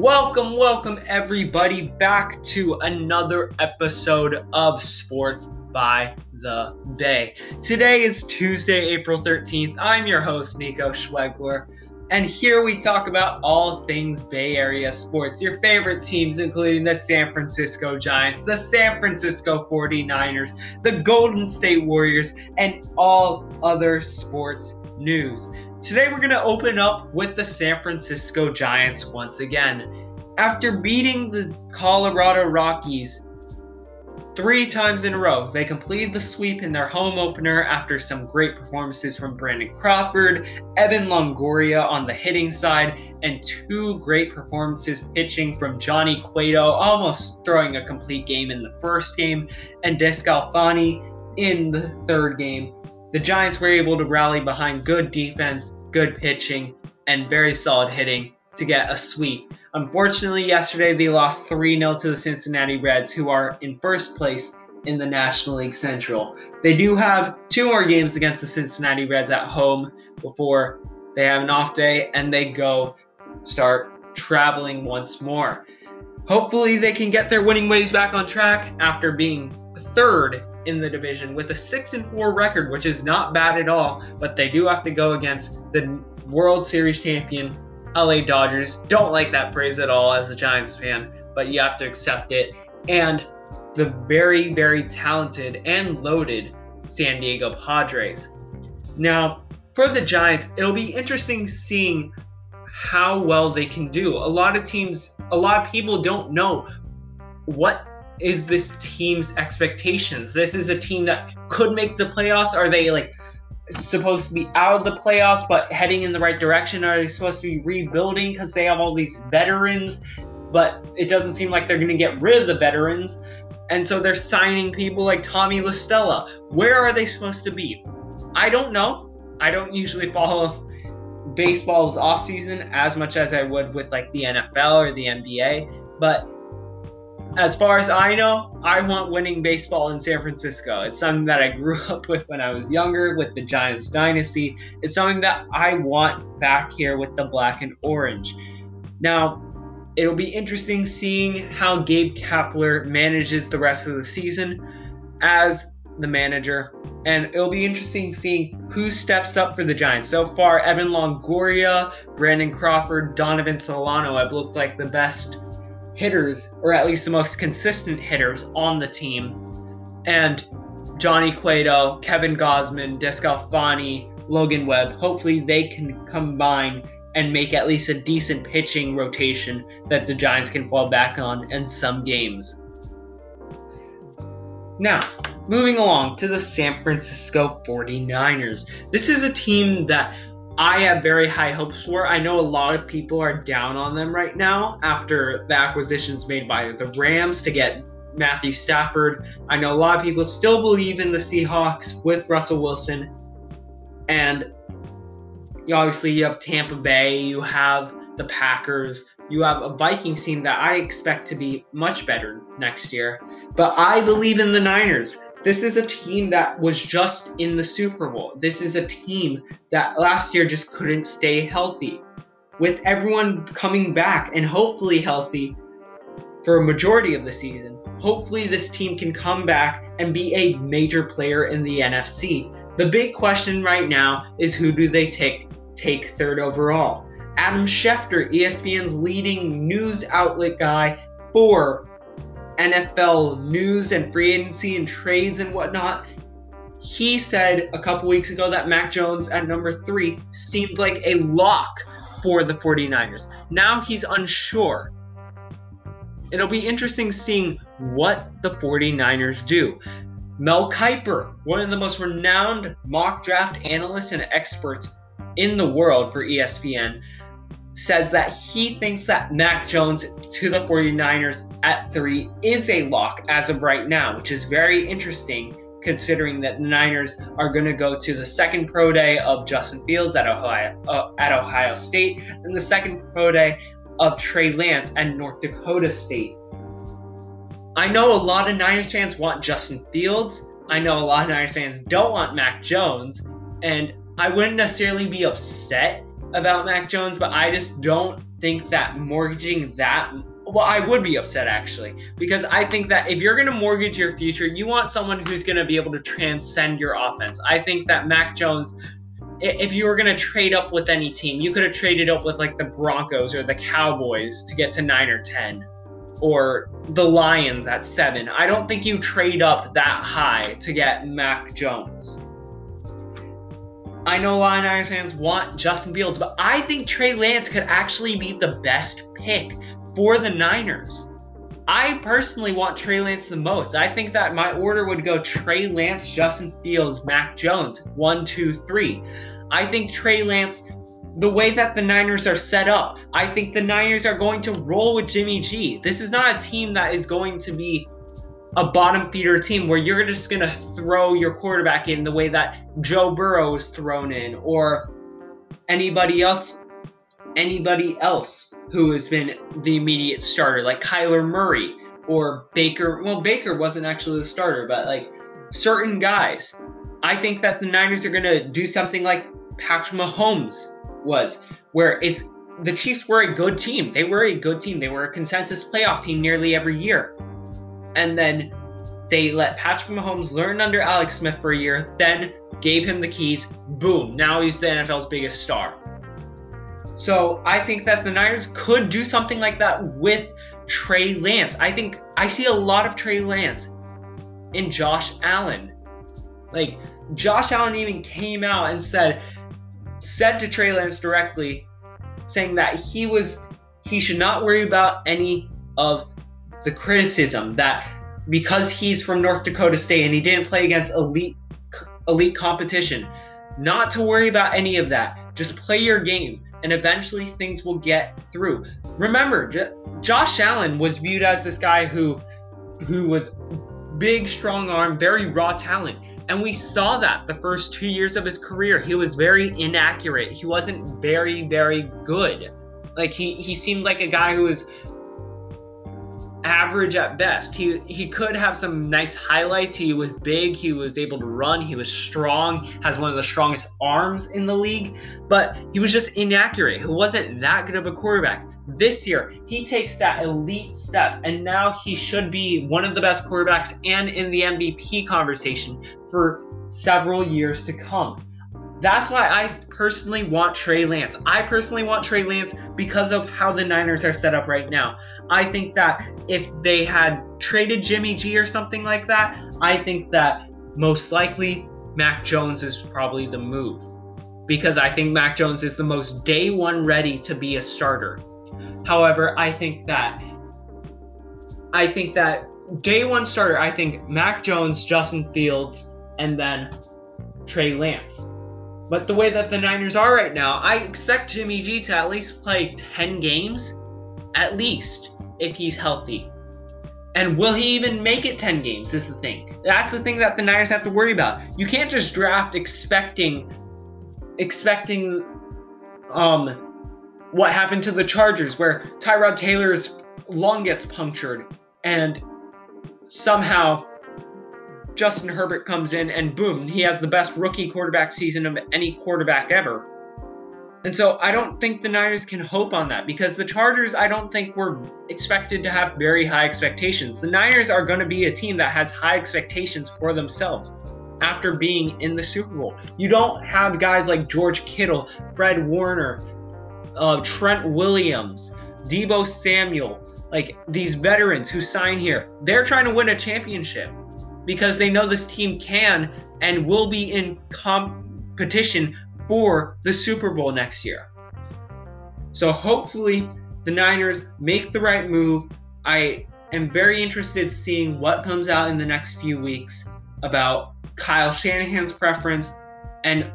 Welcome, welcome everybody back to another episode of Sports by the Bay. Today is Tuesday, April 13th. I'm your host, Nico Schwegler, and here we talk about all things Bay Area sports. Your favorite teams, including the San Francisco Giants, the San Francisco 49ers, the Golden State Warriors, and all other sports news. Today, we're going to open up with the San Francisco Giants once again. After beating the Colorado Rockies three times in a row, they completed the sweep in their home opener after some great performances from Brandon Crawford, Evan Longoria on the hitting side, and two great performances pitching from Johnny Cueto, almost throwing a complete game in the first game, and DeSclafani in the third game the Giants were able to rally behind good defense, good pitching, and very solid hitting to get a sweep. Unfortunately, yesterday they lost 3 0 to the Cincinnati Reds, who are in first place in the National League Central. They do have two more games against the Cincinnati Reds at home before they have an off day and they go start traveling once more. Hopefully, they can get their winning ways back on track after being third in the division with a 6 and 4 record, which is not bad at all, but they do have to go against the World Series champion LA Dodgers. Don't like that phrase at all as a Giants fan, but you have to accept it. And the very, very talented and loaded San Diego Padres. Now, for the Giants, it'll be interesting seeing how well they can do. A lot of teams, a lot of people don't know what is this team's expectations? This is a team that could make the playoffs. Are they like supposed to be out of the playoffs but heading in the right direction? Are they supposed to be rebuilding because they have all these veterans, but it doesn't seem like they're going to get rid of the veterans? And so they're signing people like Tommy La Stella. Where are they supposed to be? I don't know. I don't usually follow baseball's off season as much as I would with like the NFL or the NBA, but as far as I know, I want winning baseball in San Francisco. It's something that I grew up with when I was younger with the Giants dynasty. It's something that I want back here with the black and orange. Now, it'll be interesting seeing how Gabe Kapler manages the rest of the season as the manager. And it'll be interesting seeing who steps up for the Giants. So far, Evan Longoria, Brandon Crawford, Donovan Solano have looked like the best hitters, or at least the most consistent hitters on the team. And Johnny Cueto, Kevin Gausman, DeSclafani, Logan Webb, hopefully they can combine and make at least a decent pitching rotation that the Giants can fall back on in some games. Now, moving along to the San Francisco 49ers. This is a team that I have very high hopes for. I know a lot of people are down on them right now after the acquisitions made by the Rams to get Matthew Stafford. I know a lot of people still believe in the Seahawks with Russell Wilson. And obviously, you have Tampa Bay, you have the Packers, you have a Viking team that I expect to be much better next year. But I believe in the Niners. This is a team that was just in the Super Bowl. This is a team that last year just couldn't stay healthy. With everyone coming back and hopefully healthy for a majority of the season, hopefully this team can come back and be a major player in the NFC. The big question right now is who do they take take third overall? Adam Schefter, ESPN's leading news outlet guy for NFL news and free agency and trades and whatnot, he said a couple weeks ago that Mac Jones at number three seemed like a lock for the 49ers. Now he's unsure. It'll be interesting seeing what the 49ers do. Mel Kiper, one of the most renowned mock draft analysts and experts in the world for ESPN, says that he thinks that Mac Jones to the 49ers at three is a lock as of right now, which is very interesting considering that the Niners are going to go to the second pro day of Justin Fields at Ohio uh, at Ohio State and the second pro day of Trey Lance at North Dakota State. I know a lot of Niners fans want Justin Fields. I know a lot of Niners fans don't want Mac Jones, and I wouldn't necessarily be upset about Mac Jones, but I just don't think that mortgaging that well, I would be upset actually because I think that if you're going to mortgage your future, you want someone who's going to be able to transcend your offense. I think that Mac Jones if you were going to trade up with any team, you could have traded up with like the Broncos or the Cowboys to get to 9 or 10 or the Lions at 7. I don't think you trade up that high to get Mac Jones. I know Lions fans want Justin Fields, but I think Trey Lance could actually be the best pick for the Niners. I personally want Trey Lance the most. I think that my order would go Trey Lance, Justin Fields, Mac Jones, one, two, three. I think Trey Lance, the way that the Niners are set up, I think the Niners are going to roll with Jimmy G. This is not a team that is going to be a bottom feeder team where you're just going to throw your quarterback in the way that Joe Burrow is thrown in or anybody else anybody else who has been the immediate starter, like Kyler Murray or Baker. Well, Baker wasn't actually the starter, but like certain guys. I think that the Niners are going to do something like Patrick Mahomes was, where it's the Chiefs were a good team. They were a good team. They were a consensus playoff team nearly every year. And then they let Patrick Mahomes learn under Alex Smith for a year, then gave him the keys. Boom, now he's the NFL's biggest star. So I think that the Niners could do something like that with Trey Lance. I think I see a lot of Trey Lance in Josh Allen. Like Josh Allen even came out and said said to Trey Lance directly saying that he was he should not worry about any of the criticism that because he's from North Dakota State and he didn't play against elite elite competition, not to worry about any of that. Just play your game and eventually things will get through. Remember, J- Josh Allen was viewed as this guy who who was big, strong arm, very raw talent. And we saw that the first two years of his career. He was very inaccurate. He wasn't very, very good. Like he, he seemed like a guy who was average at best. He he could have some nice highlights. He was big, he was able to run, he was strong, has one of the strongest arms in the league, but he was just inaccurate. He wasn't that good of a quarterback. This year, he takes that elite step and now he should be one of the best quarterbacks and in the MVP conversation for several years to come. That's why I personally want Trey Lance. I personally want Trey Lance because of how the Niners are set up right now. I think that if they had traded Jimmy G or something like that, I think that most likely Mac Jones is probably the move. Because I think Mac Jones is the most day one ready to be a starter. However, I think that I think that day one starter, I think Mac Jones, Justin Fields, and then Trey Lance. But the way that the Niners are right now, I expect Jimmy G to at least play 10 games, at least, if he's healthy. And will he even make it 10 games is the thing. That's the thing that the Niners have to worry about. You can't just draft expecting expecting um what happened to the Chargers where Tyrod Taylor's lung gets punctured and somehow Justin Herbert comes in and boom, he has the best rookie quarterback season of any quarterback ever. And so I don't think the Niners can hope on that because the Chargers, I don't think were expected to have very high expectations. The Niners are going to be a team that has high expectations for themselves after being in the Super Bowl. You don't have guys like George Kittle, Fred Warner, uh, Trent Williams, Deebo Samuel, like these veterans who sign here. They're trying to win a championship because they know this team can and will be in competition for the Super Bowl next year. So hopefully the Niners make the right move. I am very interested seeing what comes out in the next few weeks about Kyle Shanahan's preference and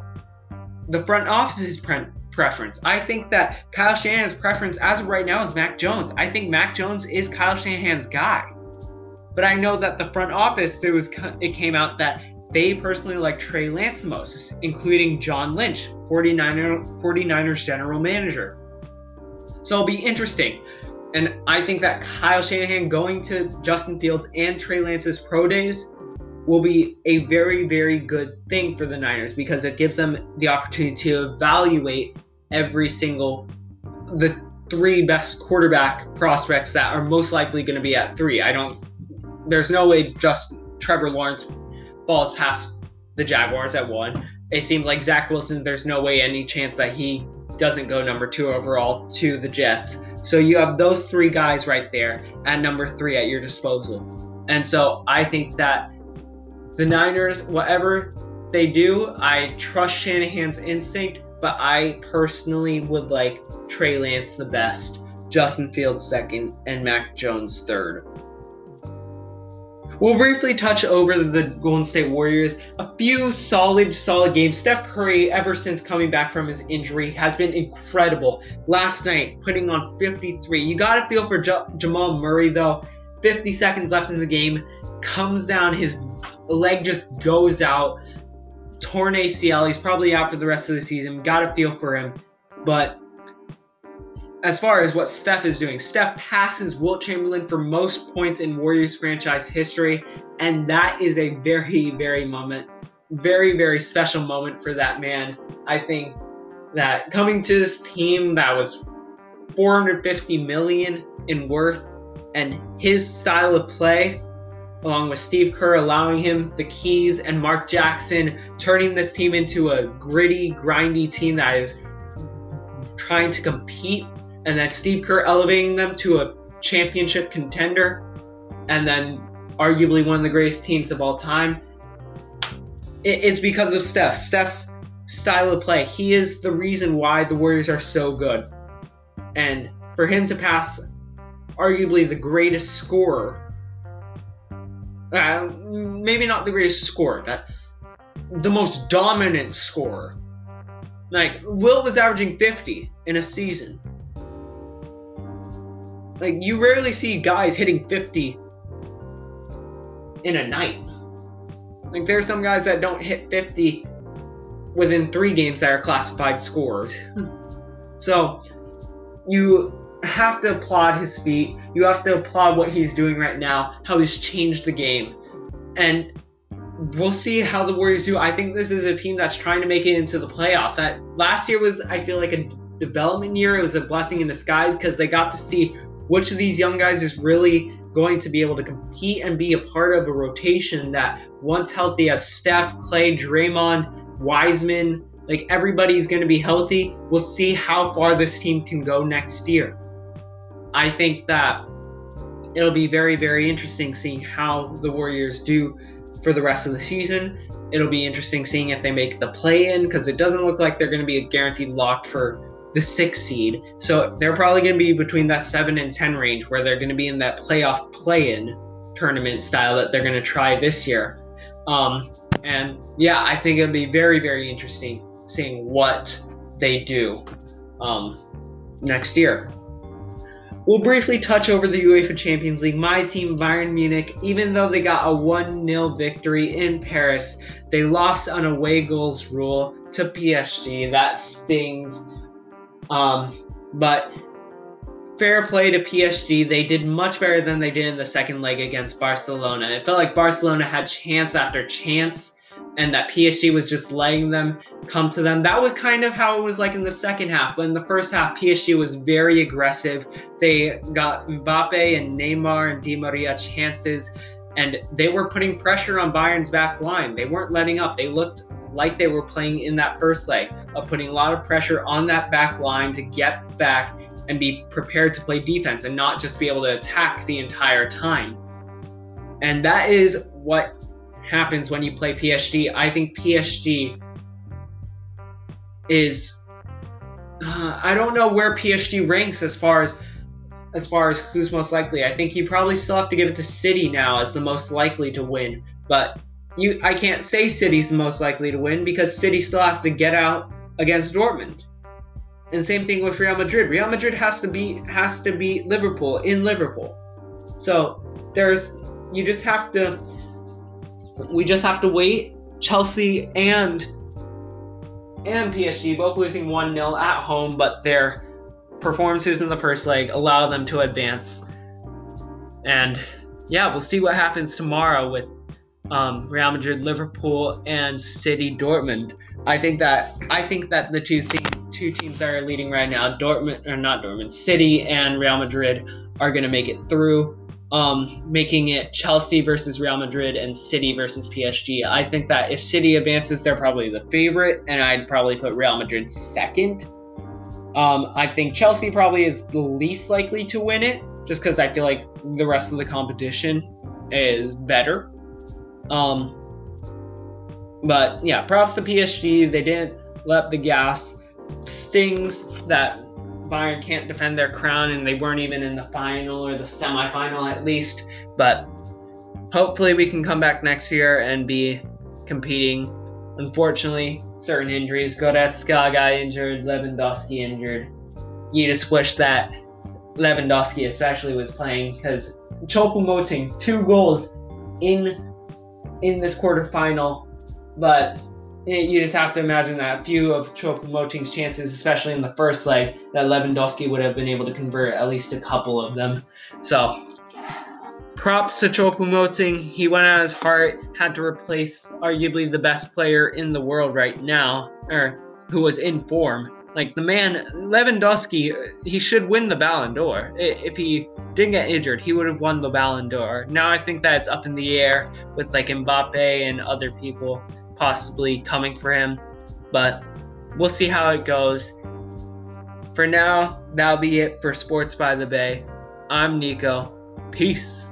the front office's pre- preference. I think that Kyle Shanahan's preference as of right now is Mac Jones. I think Mac Jones is Kyle Shanahan's guy. But I know that the front office, there was it came out that they personally like Trey Lance the most, including John Lynch, 49er, 49ers general manager. So it'll be interesting. And I think that Kyle Shanahan going to Justin Fields and Trey Lance's pro days will be a very, very good thing for the Niners because it gives them the opportunity to evaluate every single the three best quarterback prospects that are most likely going to be at three. I don't. There's no way just Trevor Lawrence falls past the Jaguars at one. It seems like Zach Wilson. There's no way any chance that he doesn't go number two overall to the Jets. So you have those three guys right there at number three at your disposal. And so I think that the Niners, whatever they do, I trust Shanahan's instinct, but I personally would like Trey Lance the best, Justin Fields second, and Mac Jones third. We'll briefly touch over the Golden State Warriors. A few solid, solid games. Steph Curry, ever since coming back from his injury, has been incredible. Last night, putting on 53. You got to feel for J- Jamal Murray, though. 50 seconds left in the game, comes down, his leg just goes out. Torn ACL. He's probably out for the rest of the season. Got to feel for him. But as far as what Steph is doing, Steph passes Wilt Chamberlain for most points in Warriors franchise history, and that is a very, very moment, very, very special moment for that man. I think that coming to this team that was 450 million in worth, and his style of play, along with Steve Kerr allowing him the keys, and Mark Jackson turning this team into a gritty, grindy team that is trying to compete and then Steve Kerr elevating them to a championship contender, and then arguably one of the greatest teams of all time. It's because of Steph. Steph's style of play. He is the reason why the Warriors are so good. And for him to pass arguably the greatest scorer, uh, maybe not the greatest scorer, but the most dominant scorer. Like, Will was averaging 50 in a season. Like you rarely see guys hitting 50 in a night. Like there's some guys that don't hit 50 within 3 games that are classified scores. Hmm. so you have to applaud his feat. You have to applaud what he's doing right now, how he's changed the game. And we'll see how the Warriors do. I think this is a team that's trying to make it into the playoffs. That last year was, I feel like, a development year. It was a blessing in disguise because they got to see which of these young guys is really going to be able to compete and be a part of a rotation that once healthy as Steph, Clay, Draymond, Wiseman, like everybody's going to be healthy. We'll see how far this team can go next year. I think that it'll be very, very interesting seeing how the Warriors do for the rest of the season. It'll be interesting seeing if they make the play in because it doesn't look like they're going to be a guaranteed locked for the six seed. So they're probably going to be between that seven and 10 range where they're going to be in that playoff play in tournament style that they're going to try this year. Um, and yeah, I think it'll be very, very interesting seeing what they do um, next year. We'll briefly touch over the UEFA Champions League. My team, Bayern Munich, even though they got a 1 0 victory in Paris, they lost on away goals rule to PSG. That stings. Um, but fair play to PSG. They did much better than they did in the second leg against Barcelona. It felt like Barcelona had chance after chance and that PSG was just letting them come to them. That was kind of how it was like in the second half. But in the first half, PSG was very aggressive. They got Mbappe and Neymar and Di Maria chances, and they were putting pressure on Bayern's back line. They weren't letting up. They looked like they were playing in that first leg of putting a lot of pressure on that back line to get back and be prepared to play defense and not just be able to attack the entire time. And that is what happens when you play PSG. I think PSG is uh, I don't know where PSG ranks as far as as far as who's most likely. I think you probably still have to give it to City now as the most likely to win, but you I can't say City's most likely to win because City still has to get out against Dortmund. And same thing with Real Madrid. Real Madrid has to be has to beat Liverpool in Liverpool. So there's you just have to we just have to wait. Chelsea and and PSG both losing 1-0 at home, but their performances in the first leg allow them to advance. And yeah, we'll see what happens tomorrow with um, Real Madrid, Liverpool, and City Dortmund. I think that I think that the two th- two teams that are leading right now, Dortmund or not Dortmund, City and Real Madrid are going to make it through. Um, making it Chelsea versus Real Madrid and City versus PSG. I think that if City advances, they're probably the favorite, and I'd probably put Real Madrid second. Um, I think Chelsea probably is the least likely to win it, just because I feel like the rest of the competition is better. Um, but yeah, props to PSG. They didn't let the gas stings that Bayern can't defend their crown, and they weren't even in the final or the semifinal at least. But hopefully, we can come back next year and be competing. Unfortunately, certain injuries. Goretzka got injured, Lewandowski injured. You just wish that Lewandowski especially was playing because Choupo-Moting two goals in in this quarterfinal, but you just have to imagine that a few of Choupo-Moting's chances, especially in the first leg, that Lewandowski would have been able to convert at least a couple of them. So, props to Choupo-Moting. He went out his heart, had to replace arguably the best player in the world right now, or who was in form. Like the man, Lewandowski, he should win the Ballon d'Or. If he didn't get injured, he would have won the Ballon d'Or. Now I think that it's up in the air with like Mbappe and other people possibly coming for him, but we'll see how it goes. For now, that'll be it for Sports by the Bay. I'm Nico. Peace.